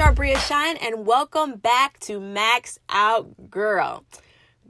is Sharbria Shine, and welcome back to Max Out Girl.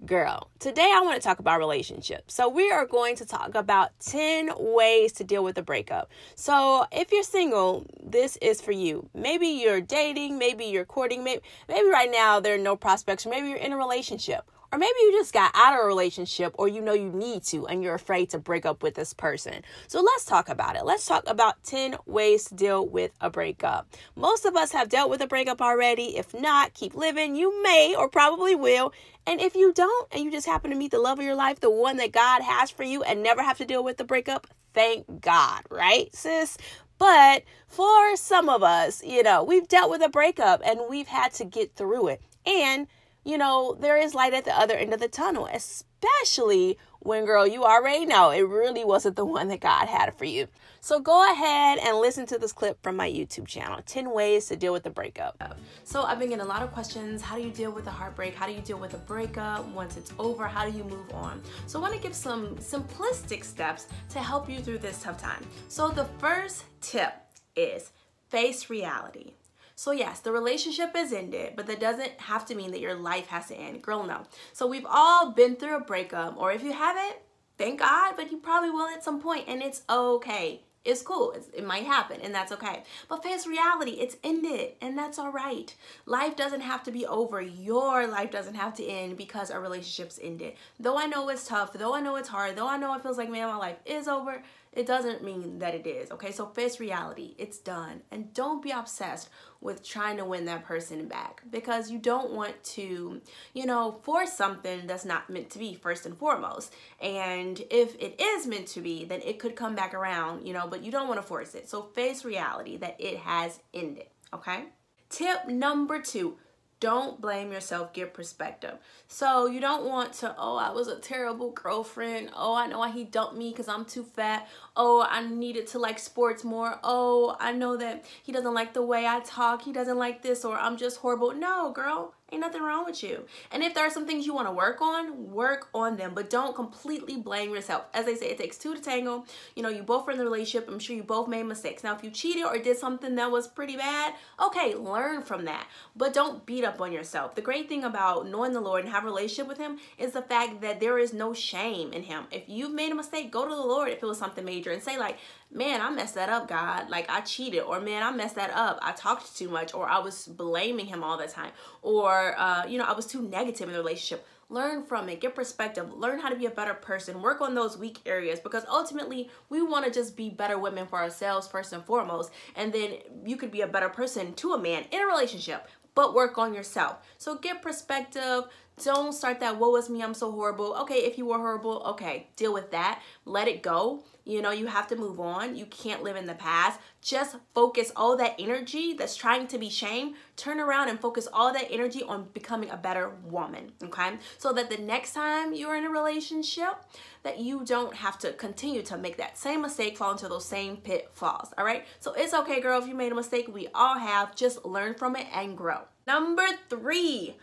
Girl, today I want to talk about relationships. So, we are going to talk about 10 ways to deal with a breakup. So, if you're single, this is for you. Maybe you're dating, maybe you're courting, maybe, maybe right now there are no prospects, or maybe you're in a relationship. Or maybe you just got out of a relationship or you know you need to and you're afraid to break up with this person. So let's talk about it. Let's talk about 10 ways to deal with a breakup. Most of us have dealt with a breakup already. If not, keep living. You may or probably will. And if you don't and you just happen to meet the love of your life, the one that God has for you and never have to deal with the breakup, thank God, right, sis? But for some of us, you know, we've dealt with a breakup and we've had to get through it. And you know, there is light at the other end of the tunnel, especially when, girl, you already know it really wasn't the one that God had for you. So go ahead and listen to this clip from my YouTube channel 10 ways to deal with a breakup. So I've been getting a lot of questions. How do you deal with a heartbreak? How do you deal with a breakup? Once it's over, how do you move on? So I want to give some simplistic steps to help you through this tough time. So the first tip is face reality. So, yes, the relationship is ended, but that doesn't have to mean that your life has to end. Girl, no. So, we've all been through a breakup, or if you haven't, thank God, but you probably will at some point, and it's okay. It's cool. It's, it might happen, and that's okay. But face reality, it's ended, and that's all right. Life doesn't have to be over. Your life doesn't have to end because a relationship's ended. Though I know it's tough, though I know it's hard, though I know it feels like, man, my life is over, it doesn't mean that it is. Okay, so face reality, it's done. And don't be obsessed with trying to win that person back because you don't want to, you know, force something that's not meant to be, first and foremost. And if it is meant to be, then it could come back around, you know, but you don't want to force it. So face reality that it has ended. Okay. Tip number two don't blame yourself, get perspective. So you don't want to, oh, I was a terrible girlfriend. Oh, I know why he dumped me because I'm too fat. Oh, I needed to like sports more. Oh, I know that he doesn't like the way I talk. He doesn't like this, or I'm just horrible. No, girl, Ain't nothing wrong with you. And if there are some things you want to work on, work on them, but don't completely blame yourself. As they say, it takes two to tango. You know, you both are in the relationship. I'm sure you both made mistakes. Now, if you cheated or did something that was pretty bad, okay, learn from that. But don't beat up on yourself. The great thing about knowing the Lord and have a relationship with him is the fact that there is no shame in him. If you've made a mistake, go to the Lord if it was something major and say like, man, I messed that up, God. Like I cheated, or man, I messed that up. I talked too much, or I was blaming him all the time, or uh, you know, I was too negative in the relationship. Learn from it, get perspective, learn how to be a better person, work on those weak areas because ultimately we want to just be better women for ourselves first and foremost. And then you could be a better person to a man in a relationship, but work on yourself. So get perspective, don't start that, woe is me, I'm so horrible. Okay, if you were horrible, okay, deal with that. Let it go. You know, you have to move on. You can't live in the past. Just focus all that energy that's trying to be shame, turn around and focus all that energy on becoming a better woman, okay? So that the next time you're in a relationship, that you don't have to continue to make that same mistake, fall into those same pitfalls, all right? So it's okay, girl, if you made a mistake, we all have. Just learn from it and grow. Number three,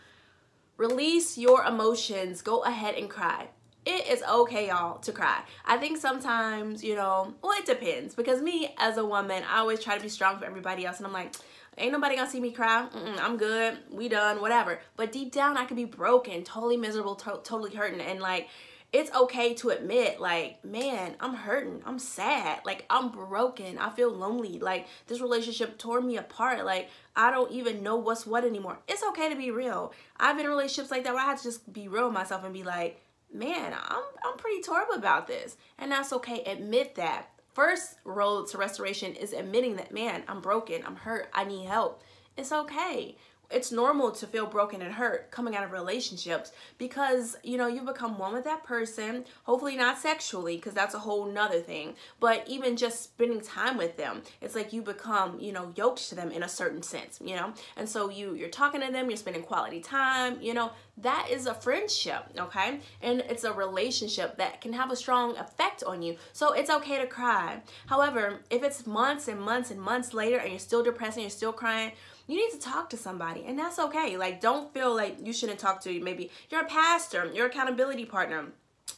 Release your emotions. Go ahead and cry. It is okay, y'all, to cry. I think sometimes, you know, well, it depends because me as a woman, I always try to be strong for everybody else, and I'm like, ain't nobody gonna see me cry. Mm-mm, I'm good. We done. Whatever. But deep down, I could be broken, totally miserable, to- totally hurting, and like it's okay to admit like man i'm hurting. I'm sad. Like i'm broken. I feel lonely. Like this relationship tore me apart. Like i don't even know what's what anymore. It's okay to be real. I've been in relationships like that where i had to just be real with myself and be like man i'm, I'm pretty torn about this. And that's okay. Admit that. First road to restoration is admitting that man i'm broken. I'm hurt. I need help. It's okay it's normal to feel broken and hurt coming out of relationships because you know you become one with that person hopefully not sexually because that's a whole nother thing but even just spending time with them it's like you become you know yoked to them in a certain sense you know? And so you you're talking to them you're spending quality time you know? That is a friendship okay? And it's a relationship that can have a strong effect on you so it's okay to cry. However if it's months and months and months later and you're still depressed and you're still crying you need to talk to somebody and that's okay. Like don't feel like you shouldn't talk to maybe your pastor your accountability partner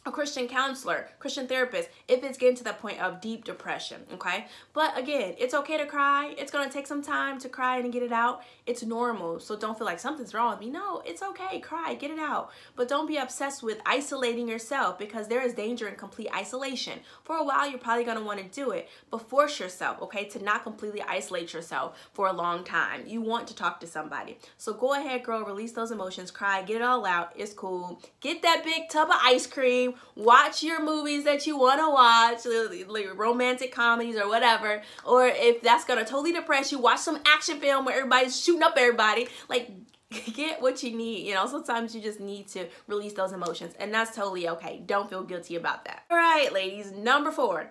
a Christian counselor, Christian therapist, if it's getting to the point of deep depression, okay? But again, it's okay to cry. It's gonna take some time to cry and get it out. It's normal, so don't feel like something's wrong with me. No, it's okay, cry, get it out. But don't be obsessed with isolating yourself because there is danger in complete isolation. For a while, you're probably gonna wanna do it, but force yourself, okay, to not completely isolate yourself for a long time. You want to talk to somebody. So go ahead, girl, release those emotions, cry, get it all out. It's cool. Get that big tub of ice cream watch your movies that you want to watch, uh, like romantic comedies or whatever. Or if that's going to totally depress you, watch some action film where everybody's shooting up everybody. Like, get what you need. You know, sometimes you just need to release those emotions, and that's totally okay. Don't feel guilty about that. All right, ladies, number four.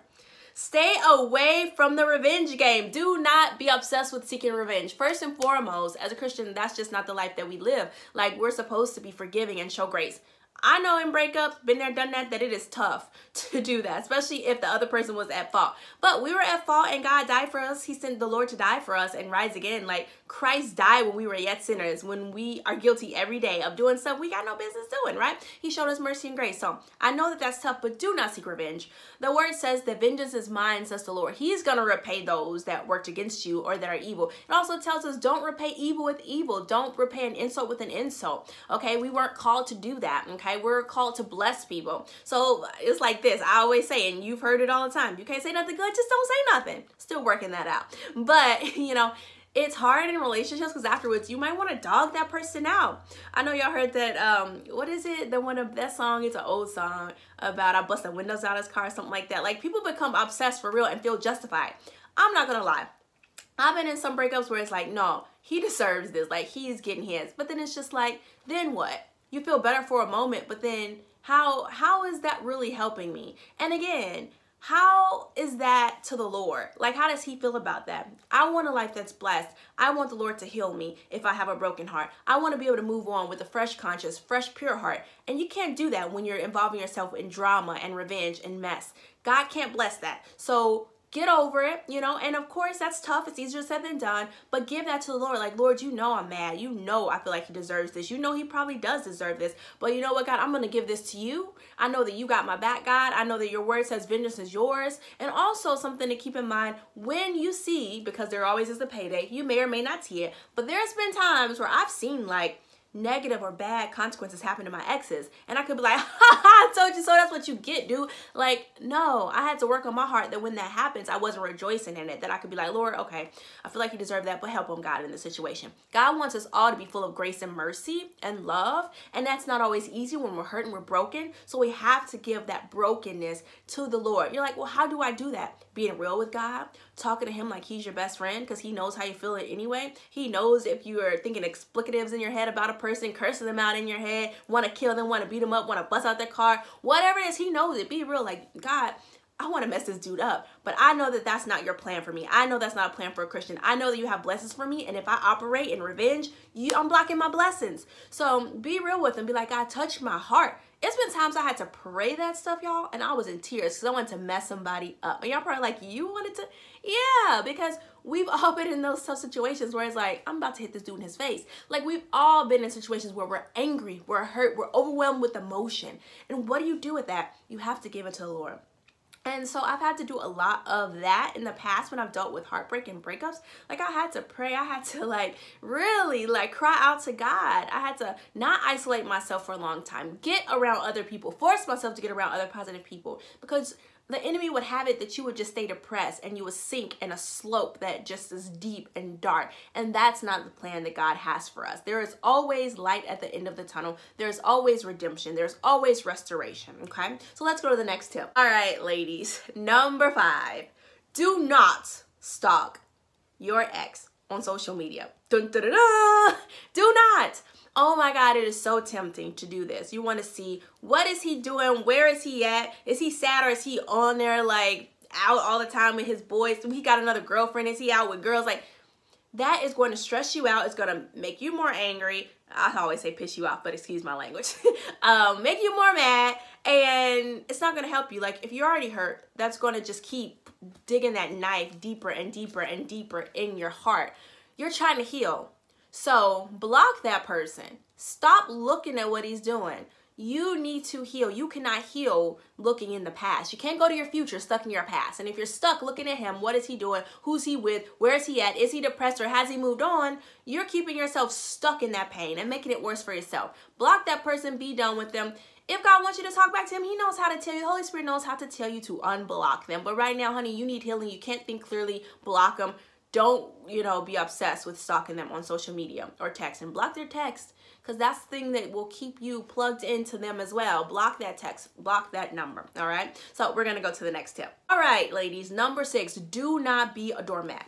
Stay away from the revenge game. Do not be obsessed with seeking revenge. First and foremost, as a Christian, that's just not the life that we live. Like, we're supposed to be forgiving and show grace. I know in breakups, been there, done that, that it is tough to do that, especially if the other person was at fault. But we were at fault and God died for us. He sent the Lord to die for us and rise again. Like Christ died when we were yet sinners, when we are guilty every day of doing stuff we got no business doing, right? He showed us mercy and grace. So I know that that's tough, but do not seek revenge. The word says that vengeance is mine, says the Lord. He's going to repay those that worked against you or that are evil. It also tells us don't repay evil with evil. Don't repay an insult with an insult. Okay, we weren't called to do that. Okay, we're called to bless people. So it's like this. I always say, and you've heard it all the time. You can't say nothing good, just don't say nothing. Still working that out. But, you know, it's hard in relationships because afterwards you might want to dog that person out. I know y'all heard that um what is it? The one of that song, it's an old song about I bust the windows out of his car, something like that. Like people become obsessed for real and feel justified. I'm not gonna lie. I've been in some breakups where it's like, no, he deserves this. Like he's getting his. But then it's just like, then what? You feel better for a moment, but then how how is that really helping me? And again, how is that to the Lord? Like, how does He feel about that? I want a life that's blessed. I want the Lord to heal me if I have a broken heart. I want to be able to move on with a fresh conscience, fresh, pure heart. And you can't do that when you're involving yourself in drama and revenge and mess. God can't bless that. So get over it, you know. And of course, that's tough. It's easier said than done. But give that to the Lord. Like, Lord, you know I'm mad. You know I feel like He deserves this. You know He probably does deserve this. But you know what, God? I'm going to give this to you. I know that you got my back, God. I know that your word says vengeance is yours. And also, something to keep in mind when you see, because there always is a payday, you may or may not see it. But there's been times where I've seen, like, negative or bad consequences happen to my exes. And I could be like, ha ha, I told you so, that's what you get, dude. Like, no, I had to work on my heart that when that happens, I wasn't rejoicing in it. That I could be like, Lord, okay, I feel like you deserve that, but help him, God, in the situation. God wants us all to be full of grace and mercy and love. And that's not always easy when we're hurt and we're broken. So we have to give that brokenness to the Lord. You're like, well, how do I do that? Being real with God, talking to him like he's your best friend because he knows how you feel it anyway. He knows if you are thinking explicatives in your head about a person, cursing them out in your head, want to kill them, want to beat them up, want to bust out their car, whatever it is, he knows it. Be real, like, God, I want to mess this dude up. But I know that that's not your plan for me. I know that's not a plan for a Christian. I know that you have blessings for me. And if I operate in revenge, you, I'm blocking my blessings. So be real with them. Be like, God, touched my heart. It's been times I had to pray that stuff, y'all, and I was in tears because I wanted to mess somebody up. And y'all probably like, you wanted to? Yeah, because we've all been in those tough situations where it's like, I'm about to hit this dude in his face. Like, we've all been in situations where we're angry, we're hurt, we're overwhelmed with emotion. And what do you do with that? You have to give it to the Lord. And so I've had to do a lot of that in the past when I've dealt with heartbreak and breakups. Like I had to pray, I had to like really like cry out to God. I had to not isolate myself for a long time, get around other people, force myself to get around other positive people because the enemy would have it that you would just stay depressed and you would sink in a slope that just is deep and dark. And that's not the plan that God has for us. There is always light at the end of the tunnel. There's always redemption. There's always restoration. Okay. So let's go to the next tip. All right, ladies. Number five do not stalk your ex on social media. Dun, dun, dun, do not. Oh my god it is so tempting to do this. You want to see what is he doing where is he at? Is he sad or is he on there like out all the time with his boys? He got another girlfriend is he out with girls? Like that is going to stress you out. It's going to make you more angry i always say piss you off but excuse my language um, make you more mad and it's not to help you like if you're already hurt that's to just keep digging that knife deeper and deeper and deeper in your heart you're trying to heal so block that person. Stop looking at what he's doing. You need to heal. You cannot heal looking in the past. You can't go to your future stuck in your past. And if you're stuck looking at him, what is he doing? Who's he with? Where is he at? Is he depressed or has he moved on? You're keeping yourself stuck in that pain and making it worse for yourself. Block that person, be done with them. If God wants you to talk back to him, he knows how to tell you. The Holy Spirit knows how to tell you to unblock them. But right now, honey, you need healing. You can't think clearly. Block them. Don't, you know, be obsessed with stalking them on social media or text and block their text because that's the thing that will keep you plugged into them as well. Block that text, block that number. All right. So we're to go to the next tip. All right, ladies. Number six, do not be a doormat.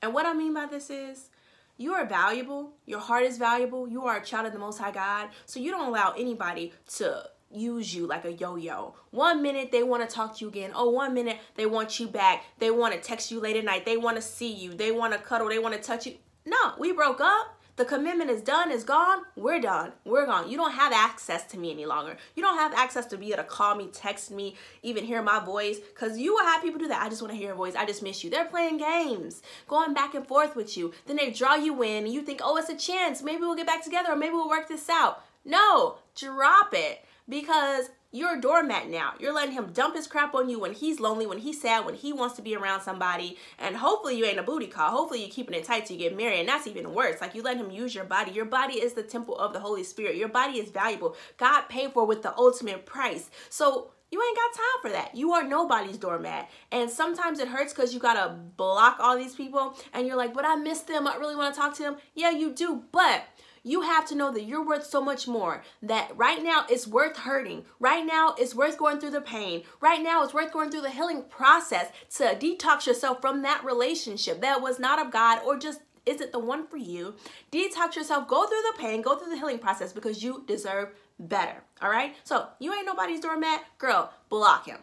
And what I mean by this is, you are valuable. Your heart is valuable. You are a child of the Most High God. So you don't allow anybody to use you like a yo-yo. One minute they want to talk to you again. Oh, one minute they want you back. They want to text you late at night. They want to see you. They want to cuddle. They want to touch you. No, we broke up. The commitment is done, is gone. We're done. We're gone. You don't have access to me any longer. You don't have access to be able to call me, text me, even hear my voice. Because you will have people do that. I just want to hear your voice. I just miss you. They're playing games, going back and forth with you. Then they draw you in and you think, oh, it's a chance. Maybe we'll get back together or maybe we'll work this out. No, drop it because you're a doormat now. You're letting him dump his crap on you when he's lonely, when he's sad, when he wants to be around somebody. And hopefully you ain't a booty call. Hopefully you're keeping it tight till you get married. And that's even worse. Like you let him use your body. Your body is the temple of the Holy Spirit. Your body is valuable. God paid for with the ultimate price. So you ain't got time for that. You are nobody's doormat. And sometimes it hurts because you got to block all these people. And you're like, but I miss them. I really want to talk to them. Yeah, you do. But you have to know that you're worth so much more. That right now it's worth hurting. Right now it's worth going through the pain. Right now it's worth going through the healing process to detox yourself from that relationship that was not of God or just isn't the one for you. Detox yourself, go through the pain, go through the healing process because you deserve better. All right? So you ain't nobody's doormat. Girl, block him.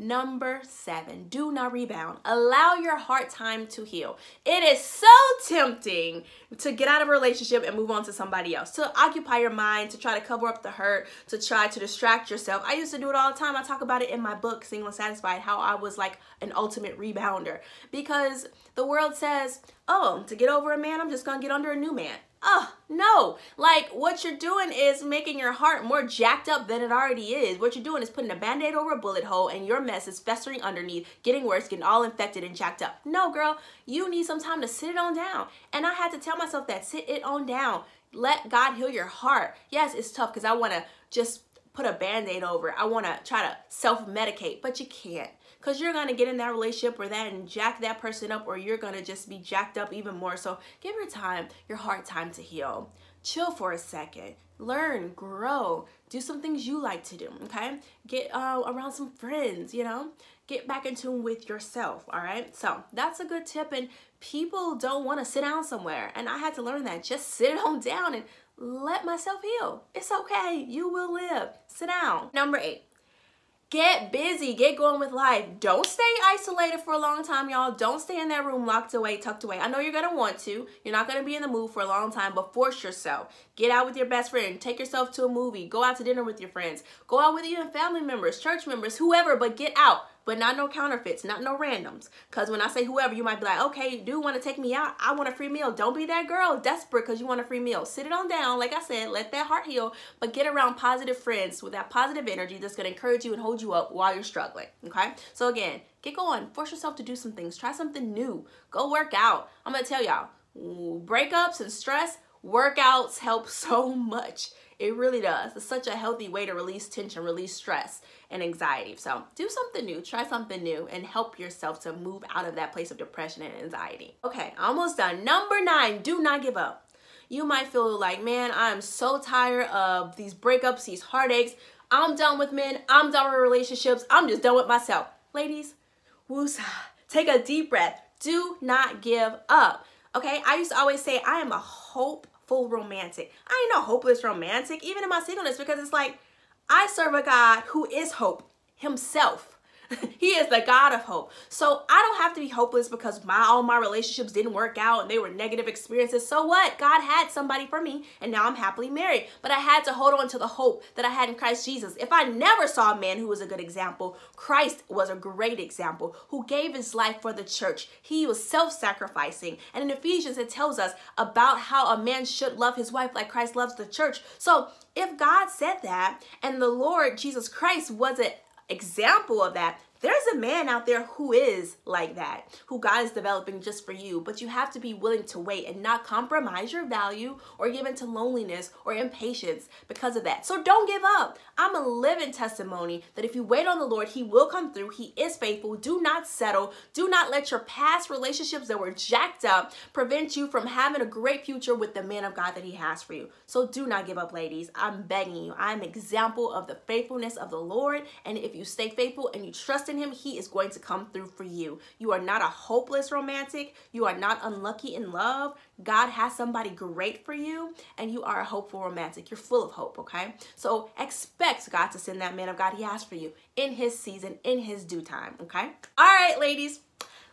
Number seven, do not rebound. Allow your heart time to heal. It is so tempting to get out of a relationship and move on to somebody else, to occupy your mind, to try to cover up the hurt, to try to distract yourself. I used to do it all the time. I talk about it in my book, Single and Satisfied, how I was like an ultimate rebounder because the world says, oh, to get over a man, I'm just gonna get under a new man. Oh, no. Like, what you're doing is making your heart more jacked up than it already is. What you're doing is putting a band aid over a bullet hole, and your mess is festering underneath, getting worse, getting all infected and jacked up. No, girl, you need some time to sit it on down. And I had to tell myself that sit it on down. Let God heal your heart. Yes, it's tough because I want to just put a band aid over. I want to try to self medicate, but you can't because you're going to get in that relationship or that and jack that person up or you're going to just be jacked up even more. So give your time, your heart time to heal. Chill for a second. Learn, grow, do some things you like to do, okay? Get uh, around some friends, you know? Get back in tune with yourself, all right? So that's a good tip. And people don't want to sit down somewhere. And I had to learn that. Just sit on down and let myself heal. It's okay. You will live. Sit down. Number eight, Get busy, get going with life. Don't stay isolated for a long time, y'all. Don't stay in that room locked away, tucked away. I know you're gonna want to. You're not gonna be in the mood for a long time, but force yourself. Get out with your best friend. Take yourself to a movie. Go out to dinner with your friends. Go out with even family members, church members, whoever, but get out but not no counterfeits, not no randoms. Because when I say whoever, you might be like, okay, do want to take me out? I want a free meal. Don't be that girl desperate because you want a free meal. Sit it on down. Like I said, let that heart heal, but get around positive friends with that positive energy that's to encourage you and hold you up while you're struggling. Okay? So again, get going. Force yourself to do some things. Try something new. Go work out. I'm to tell y'all, breakups and stress, workouts help so much. It really does. It's such a healthy way to release tension, release stress and anxiety. So do something new, try something new, and help yourself to move out of that place of depression and anxiety. Okay, almost done. Number nine, do not give up. You might feel like, man, I'm so tired of these breakups, these heartaches. I'm done with men. I'm done with relationships. I'm just done with myself. Ladies, woosah. Take a deep breath. Do not give up. Okay, I used to always say I am a hope full romantic. I ain't no hopeless romantic, even in my singleness, because it's like I serve a God who is hope himself. he is the God of hope. So I don't have to be hopeless because my all my relationships didn't work out and they were negative experiences. So what? God had somebody for me and now I'm happily married. But I had to hold on to the hope that I had in Christ Jesus. If I never saw a man who was a good example, Christ was a great example who gave his life for the church. He was self-sacrificing. And in Ephesians it tells us about how a man should love his wife like Christ loves the church. So if God said that and the Lord Jesus Christ was an example of that, there's a man out there who is like that, who God is developing just for you, but you have to be willing to wait and not compromise your value or give into loneliness or impatience because of that. So don't give up. I'm a living testimony that if you wait on the Lord, He will come through. He is faithful. Do not settle. Do not let your past relationships that were jacked up prevent you from having a great future with the man of God that He has for you. So do not give up, ladies. I'm begging you. I'm an example of the faithfulness of the Lord. And if you stay faithful and you trust in him, he is going to come through for you. You are not a hopeless romantic. You are not unlucky in love. God has somebody great for you and you are a hopeful romantic. You're full of hope, okay? So expect God to send that man of God he has for you in his season, in his due time, okay? All right, ladies.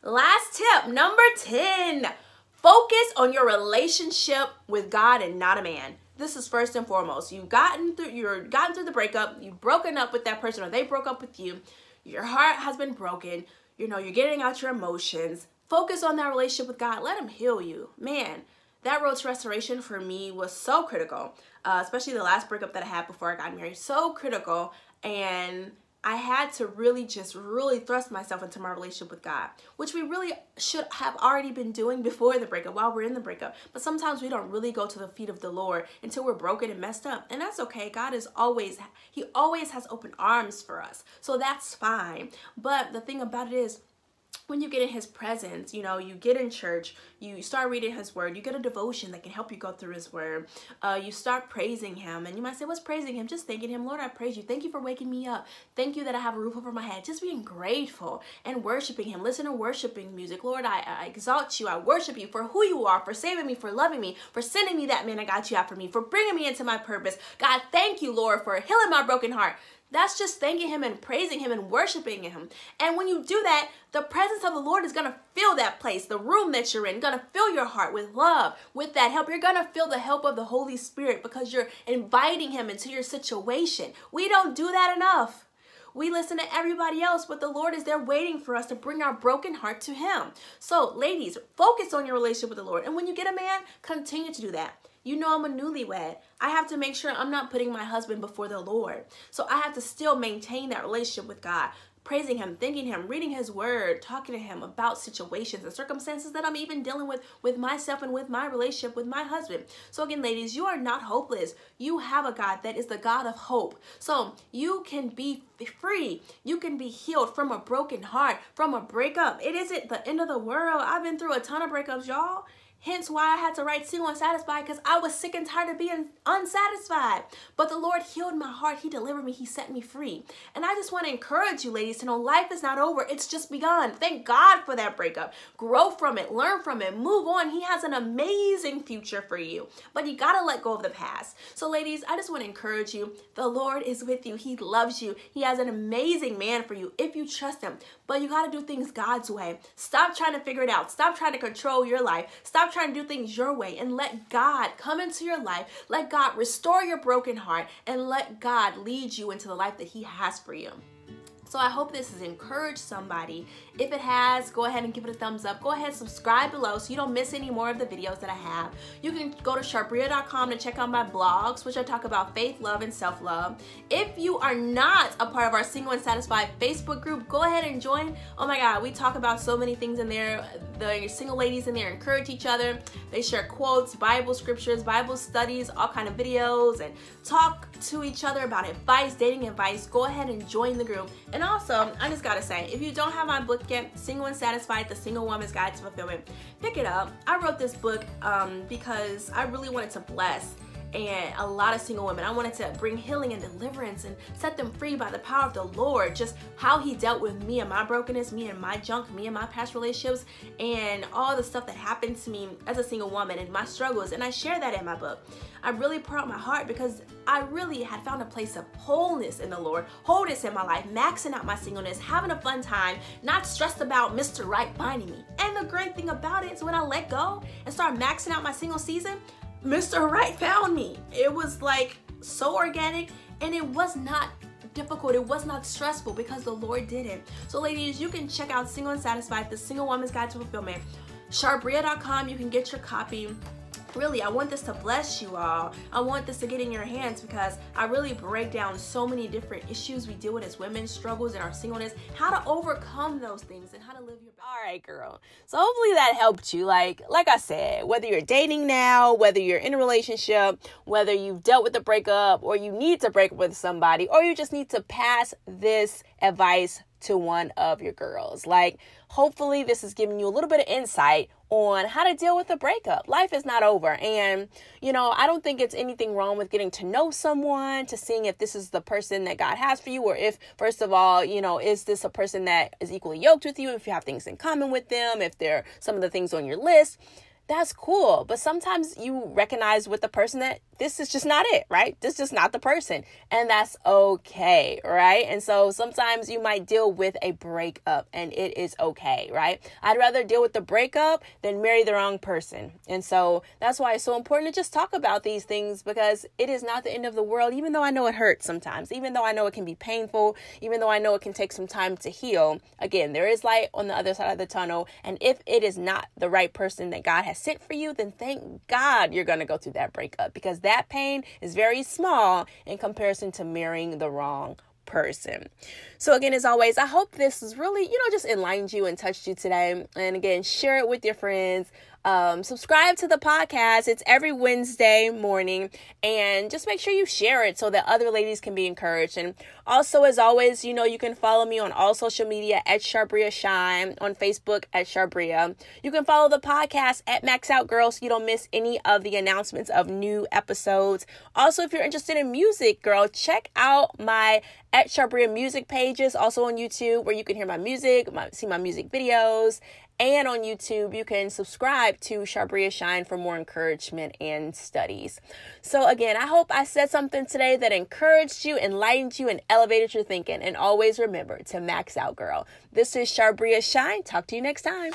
Last tip, number 10. Focus on your relationship with God and not a man this is first and foremost. You've gotten through you're gotten through the breakup, you've broken up with that person or they broke up with you your heart has been broken, you know, you're getting out your emotions. Focus on that relationship with God. Let Him heal you. Man, that road to restoration for me was so critical, uh, especially the last breakup that I had before I got married. So critical. And I had to really just really thrust myself into my relationship with God, which we really should have already been doing before the breakup, while we're in the breakup. But sometimes we don't really go to the feet of the Lord until we're broken and messed up. And that's okay. God is always, He always has open arms for us. So that's fine. But the thing about it is, when you get in his presence, you know, you get in church, you start reading his word, you get a devotion that can help you go through his word. Uh, you start praising him. And you might say, What's praising him? Just thanking him. Lord, I praise you. Thank you for waking me up. Thank you that I have a roof over my head. Just being grateful and worshiping him. Listen to worshiping music. Lord, I, I exalt you. I worship you for who you are, for saving me, for loving me, for sending me that man I got you out for me, for bringing me into my purpose. God, thank you, Lord, for healing my broken heart. That's just thanking Him and praising Him and worshiping Him. And when you do that, the presence of the Lord is going to fill that place, the room that you're in, going to fill your heart with love, with that help. You're going to feel the help of the Holy Spirit because you're inviting Him into your situation. We don't do that enough. We listen to everybody else, but the Lord is there waiting for us to bring our broken heart to Him. So, ladies, focus on your relationship with the Lord. And when you get a man, continue to do that. You know I'm a newlywed. I have to make sure I'm not putting my husband before the Lord. So I have to still maintain that relationship with God, praising him, thanking him, reading his word, talking to him about situations and circumstances that I'm even dealing with with myself and with my relationship with my husband. So again, ladies, you are not hopeless. You have a God that is the God of hope. So you can be free. You can be healed from a broken heart, from a breakup. It isn't the end of the world. I've been through a ton of breakups, y'all. Hence why I had to write single and satisfied because I was sick and tired of being unsatisfied. But the Lord healed my heart. He delivered me. He set me free. And I just want to encourage you, ladies, to know life is not over. It's just begun. Thank God for that breakup. Grow from it. Learn from it. Move on. He has an amazing future for you. But you got to let go of the past. So, ladies, I just want to encourage you. The Lord is with you. He loves you. He has an amazing man for you if you trust him. But you got to do things God's way. Stop trying to figure it out. Stop trying to control your life. Stop trying to do things your way and let God come into your life. Let God restore your broken heart and let God lead you into the life that He has for you. So I hope this has encouraged somebody. If it has, go ahead and give it a thumbs up. Go ahead, and subscribe below so you don't miss any more of the videos that I have. You can go to sharbria.com to check out my blogs, which I talk about faith, love, and self-love. If you are not a part of our Single and Satisfied Facebook group, go ahead and join. Oh my God, we talk about so many things in there. The single ladies in there encourage each other. They share quotes, Bible scriptures, Bible studies, all kind of videos, and talk to each other about advice, dating advice. Go ahead and join the group. And also, I just gotta say, if you don't have my book yet, Single and Satisfied, The Single Woman's Guide to Fulfillment, pick it up. I wrote this book um, because I really wanted to bless and a lot of single women. I wanted to bring healing and deliverance and set them free by the power of the Lord. Just how He dealt with me and my brokenness, me and my junk, me and my past relationships, and all the stuff that happened to me as a single woman and my struggles. And I share that in my book. I really pour out my heart because I really had found a place of wholeness in the Lord, wholeness in my life, maxing out my singleness, having a fun time, not stressed about Mr. Right finding me. And the great thing about it is when I let go and start maxing out my single season, Mr. Right found me. It was like so organic and it was not difficult. It was not stressful because the Lord did it. So, ladies, you can check out Single and Satisfied, the Single Woman's Guide to Fulfillment. Sharabria.com, you can get your copy really i want this to bless you all. I want this to get in your hands because i really break down so many different issues. We deal with as women struggles in our singleness how to overcome those things and how to live your best. All right girl. So hopefully that helped you. Like like i said whether you're dating now whether you're in a relationship whether you've dealt with a breakup or you need to break up with somebody or you just need to pass this advice to one of your girls. Like, hopefully, this is giving you a little bit of insight on how to deal with a breakup. Life is not over. And, you know, I don't think it's anything wrong with getting to know someone, to seeing if this is the person that God has for you, or if, first of all, you know, is this a person that is equally yoked with you, if you have things in common with them, if they're some of the things on your list that's cool. But sometimes you recognize with the person that this is just not it, right? This is just not the person. And that's okay, right? And so sometimes you might deal with a breakup and it is okay, right? I'd rather deal with the breakup than marry the wrong person. And so that's why it's so important to just talk about these things because it is not the end of the world, even though I know it hurts sometimes, even though I know it can be painful, even though I know it can take some time to heal. Again, there is light on the other side of the tunnel. And if it is not the right person that God has sent for you, then thank God you're going to go through that breakup because that pain is very small in comparison to marrying the wrong person. So again, as always, I hope this is really, you know, just enlightened you and touched you today. And again, share it with your friends. Um, subscribe to the podcast. It's every Wednesday morning. And just make sure you share it so that other ladies can be encouraged. And also, as always, you know, you can follow me on all social media at Sharbria Shine, on Facebook at Sharbria. You can follow the podcast at Max Out Girl so you don't miss any of the announcements of new episodes. Also, if you're interested in music, girl, check out my at Sharbria music pages, also on YouTube, where you can hear my music, my, see my music videos, and on YouTube, you can subscribe to Sharabria Shine for more encouragement and studies. So, again, I hope I said something today that encouraged you, enlightened you, and elevated your thinking. And always remember to max out, girl. This is Sharabria Shine. Talk to you next time.